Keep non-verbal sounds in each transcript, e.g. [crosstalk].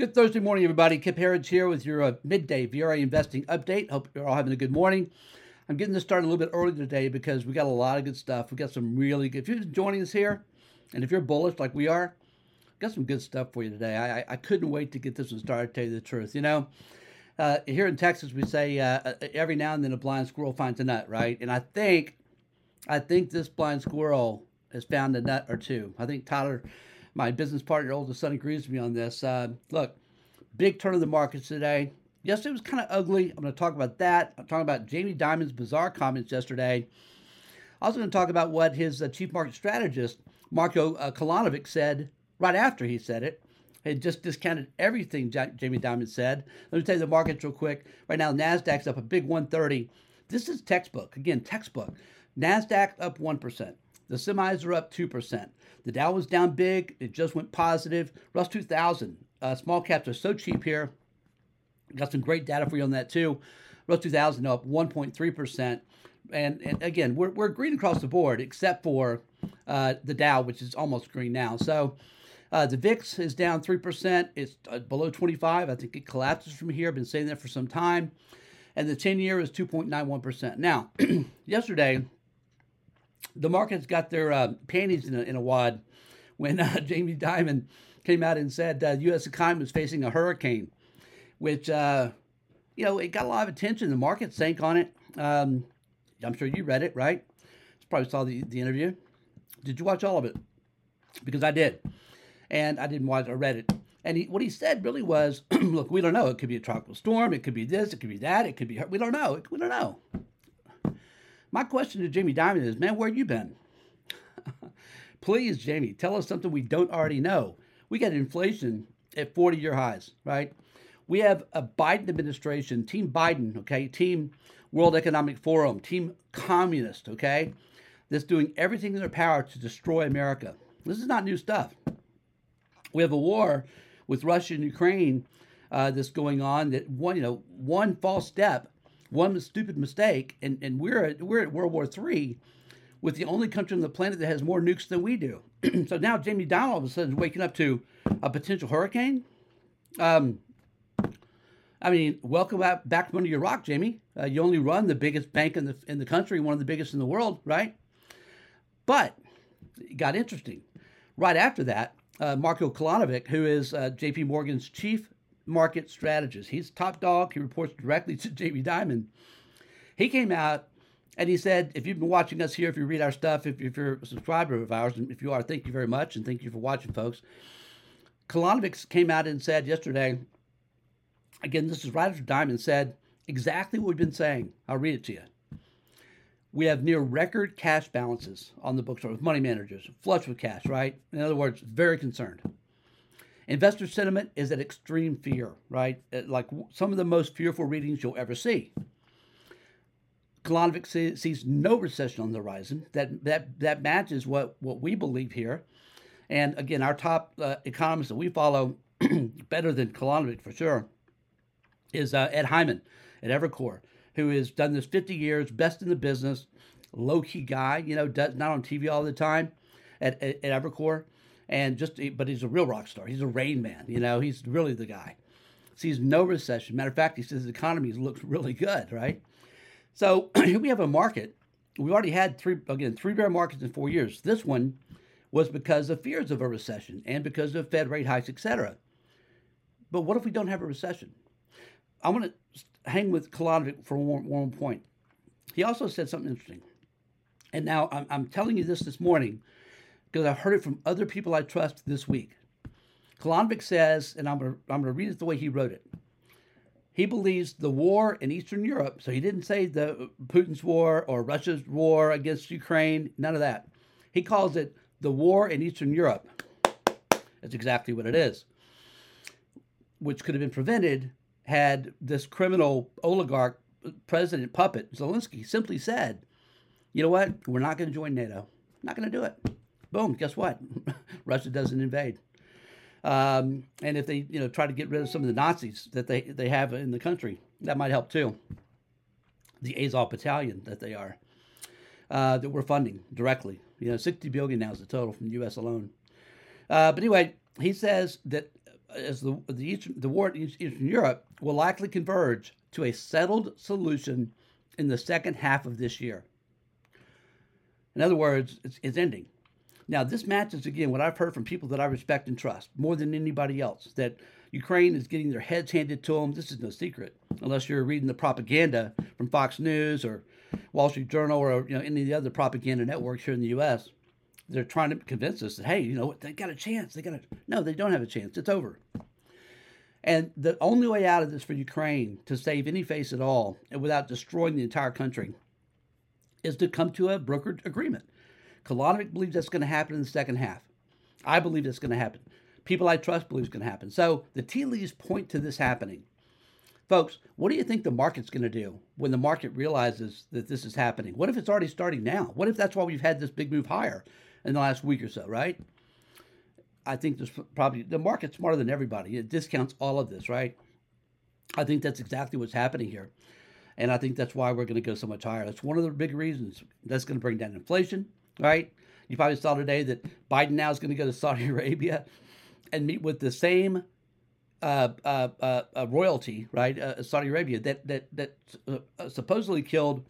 Good Thursday morning, everybody. Kip Herriage here with your uh, midday VRA investing update. Hope you're all having a good morning. I'm getting this started a little bit early today because we got a lot of good stuff. We got some really good. If you're joining us here, and if you're bullish like we are, got some good stuff for you today. I, I couldn't wait to get this one started. Tell you the truth, you know, uh, here in Texas we say uh, uh, every now and then a blind squirrel finds a nut, right? And I think, I think this blind squirrel has found a nut or two. I think Tyler my business partner, oldest son, agrees with me on this. Uh, look, big turn of the markets today. Yesterday was kind of ugly. I'm going to talk about that. I'm talking about Jamie Dimon's bizarre comments yesterday. I'm also going to talk about what his uh, chief market strategist, Marko uh, Kolanovic, said right after he said it. He just discounted everything Jamie Dimon said. Let me tell you the markets real quick. Right now, NASDAQ's up a big 130. This is textbook. Again, textbook. NASDAQ up 1%. The semis are up 2%. The Dow was down big. It just went positive. Russ 2000. Uh, small caps are so cheap here. Got some great data for you on that too. Russ 2000 up 1.3%. And, and again, we're, we're green across the board except for uh, the Dow, which is almost green now. So uh, the VIX is down 3%. It's uh, below 25. I think it collapses from here. I've been saying that for some time. And the 10 year is 2.91%. Now, [clears throat] yesterday, the markets got their uh, panties in a, in a wad when uh, [laughs] Jamie Dimon came out and said uh, U.S. economy was facing a hurricane, which uh, you know it got a lot of attention. The market sank on it. Um, I'm sure you read it, right? You probably saw the, the interview. Did you watch all of it? Because I did, and I didn't watch. I read it. And he, what he said really was, [clears throat] look, we don't know. It could be a tropical storm. It could be this. It could be that. It could be. We don't know. We don't know. My question to Jamie Dimon is, man, where have you been? [laughs] Please, Jamie, tell us something we don't already know. We got inflation at 40 year highs, right? We have a Biden administration, Team Biden, okay, Team World Economic Forum, Team Communist, okay, that's doing everything in their power to destroy America. This is not new stuff. We have a war with Russia and Ukraine uh, that's going on. That one, you know, one false step one stupid mistake, and, and we're at, we're at World War III with the only country on the planet that has more nukes than we do. [clears throat] so now Jamie Dimon all of a sudden is waking up to a potential hurricane. Um, I mean, welcome back, back from under your rock, Jamie. Uh, you only run the biggest bank in the in the country, one of the biggest in the world, right? But it got interesting. Right after that, uh, Marko Kolanovic, who is uh, J.P. Morgan's chief market strategist. He's top dog. He reports directly to [laughs] Jamie Dimon. He came out and he said, if you've been watching us here, if you read our stuff, if, if you're a subscriber of ours, and if you are, thank you very much, and thank you for watching, folks. Kolanovic came out and said yesterday, again, this is right after Dimon said exactly what we've been saying. I'll read it to you. We have near record cash balances on the books with money managers, flush with cash, right? In other words, very concerned. Investor sentiment is at extreme fear, right? Like some of the most fearful readings you'll ever see. Kolanovic sees no recession on the horizon. That that that matches what what we believe here. And again, our top uh, economist that we follow, [clears throat] better than Kolanovic for sure, is uh, Ed Hyman at Evercore, who has done this 50 years, best in the business, low key guy. You know, does, not on TV all the time at, at, at Evercore and just but he's a real rock star. He's a rain man. You know, he's really the guy. Sees no recession. Matter of fact, he says the economy looks really good, right? So here [clears throat] we have a market. We've already had three again three bear markets in four years. This one was because of fears of a recession and because of Fed rate hikes, etc. But what if we don't have a recession? I want to hang with Kolanovic for one, one point. He also said something interesting. And now I'm, I'm telling you this this morning because I heard it from other people I trust this week. Kolanovic says, and I'm going to I'm going to read it the way he wrote it. He believes the war in Eastern Europe, so he didn't say the Putin's war or Russia's war against Ukraine, none of that. He calls it the war in Eastern Europe. That's exactly what it is. Which could have been prevented had this criminal oligarch president puppet Zelensky simply said, "You know what? We're not going to join NATO. Not going to do it." Boom, guess what? [laughs] Russia doesn't invade. Um, and if they, you know, try to get rid of some of the Nazis that they, they have in the country, that might help too. The Azov Battalion that they are, uh, that we're funding directly. You know, 60 billion now is the total from the U.S. alone. Uh, but anyway, he says that as the the, Eastern, the war in Eastern Europe will likely converge to a settled solution in the second half of this year. In other words, it's, it's ending. Now, this matches again what I've heard from people that I respect and trust more than anybody else that Ukraine is getting their heads handed to them. This is no secret, unless you're reading the propaganda from Fox News or Wall Street Journal or you know any of the other propaganda networks here in the U.S. They're trying to convince us that hey, you know what, they got a chance. They got a no, they don't have a chance. It's over. And the only way out of this for Ukraine to save any face at all, and without destroying the entire country, is to come to a brokered agreement. Kolanovic believes that's going to happen in the second half. I believe that's going to happen. People I trust believe it's going to happen. So the tea leaves point to this happening. Folks, what do you think the market's going to do when the market realizes that this is happening? What if it's already starting now? What if that's why we've had this big move higher in the last week or so, right? I think there's probably the market's smarter than everybody. It discounts all of this, right? I think that's exactly what's happening here. And I think that's why we're going to go so much higher. That's one of the big reasons that's going to bring down inflation, right? You probably saw today that Biden now is going to go to Saudi [laughs] Arabia and meet with the same uh, uh, uh, uh royalty, right? Uh, Saudi Arabia that that that uh, supposedly killed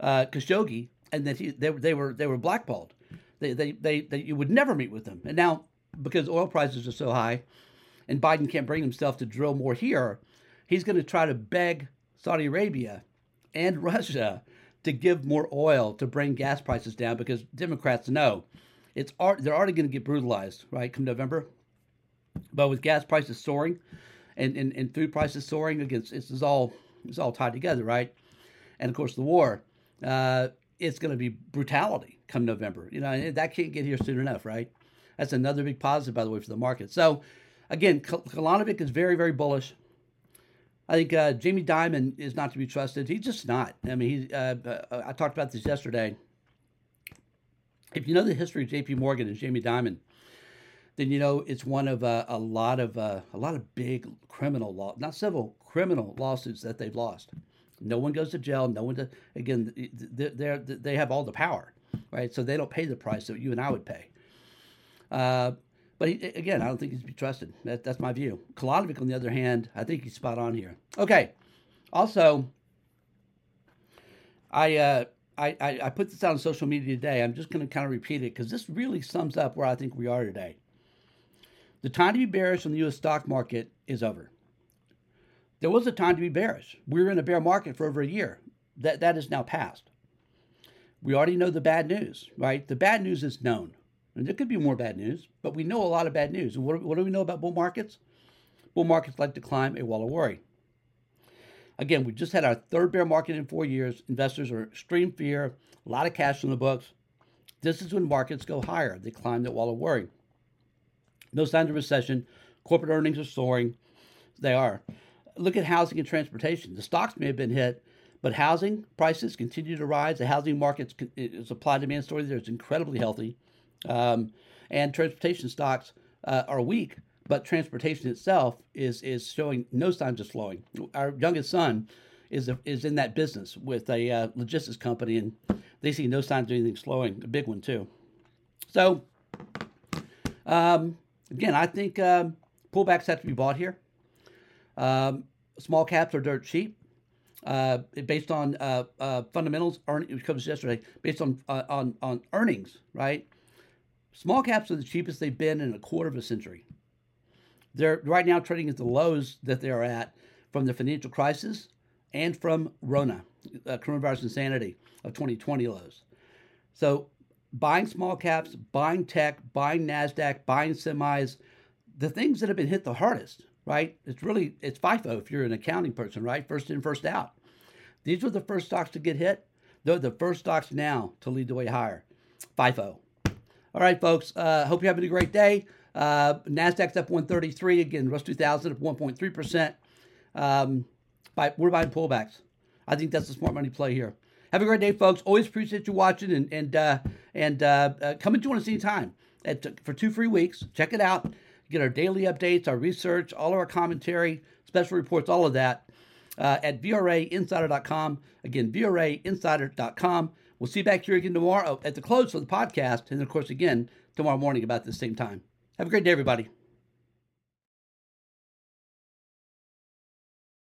Khashoggi, and that he, they, they were they were blackballed. They, they, they, they, you would never meet with them. And now because oil prices are so high and Biden can't bring himself to drill more here, he's going to try to beg Saudi Arabia and [laughs] Russia to give more oil to bring gas prices down because Democrats know it's they're already going to get brutalized, right, come November. But with gas prices soaring and, and, and food prices soaring, against this is all it's all tied together, right? And of course the war, uh, it's going to be brutality come November. You know, that can't get here soon enough, right? That's another big positive, by the way, for the market. So, again, Kolanovic is very, very bullish. I think uh, Jamie Dimon is not to be trusted. He's just not. I mean, he. Uh, uh, I talked about this yesterday. If you know the history of J.P. Morgan and Jamie Dimon, then you know it's one of uh, a lot of uh, a lot of big criminal law, not civil, criminal lawsuits that they've lost. No one goes to jail. No one. To, again, they they have all the power, right? So they don't pay the price that you and I would pay. But he, again, I don't think he's be trusted. That, that's my view. Kolanovic, on the other hand, I think he's spot on here. Okay. Also, I, uh, I, I, I put this out on social media today. I'm just going to kind of repeat it because this really sums up where I think we are today. The time to be bearish on the U.S. stock market is over. There was a time to be bearish. We were in a bear market for over a year. That, that is now past. We already know the bad news, right? The bad news is known. There could be more bad news, but we know a lot of bad news. And what, what do we know about bull markets? Bull markets like to climb a wall of worry. Again, we just had our third bear market in four years. Investors are in extreme fear, a lot of cash in the books. This is when markets go higher. They climb the wall of worry. No signs of recession. Corporate earnings are soaring. They are. Look at housing and transportation. The stocks may have been hit, but housing prices continue to rise. The housing market's uh, supply demand story there is incredibly healthy. Um, and transportation stocks uh, are weak, but transportation itself is is showing no signs of slowing. Our youngest son is a, is in that business with a uh, logistics company, and they see no signs of anything slowing. A big one too. So, um, again, I think um, pullbacks have to be bought here. Um, small caps are dirt cheap. Uh, based on uh, uh, fundamentals, earn, it comes yesterday, based on uh, on on earnings, right? Small caps are the cheapest they've been in a quarter of a century. They're right now trading at the lows that they are at from the financial crisis and from Rona, uh, coronavirus insanity of 2020 lows. So, buying small caps, buying tech, buying Nasdaq, buying semis, the things that have been hit the hardest, right? It's really it's FIFO if you're an accounting person, right? First in, first out. These were the first stocks to get hit. They're the first stocks now to lead the way higher. FIFO. All right, folks. Uh, hope you're having a great day. Uh, Nasdaq's up 133 again. Russ 2000 up 1.3 percent. Um, by, we're buying pullbacks. I think that's a smart money play here. Have a great day, folks. Always appreciate you watching and and uh, and uh, uh, come and join us anytime at, for two free weeks. Check it out. Get our daily updates, our research, all of our commentary, special reports, all of that uh, at VRAinsider.com. Again, VRAinsider.com. We'll see you back here again tomorrow at the close of the podcast, and of course, again tomorrow morning about the same time. Have a great day, everybody.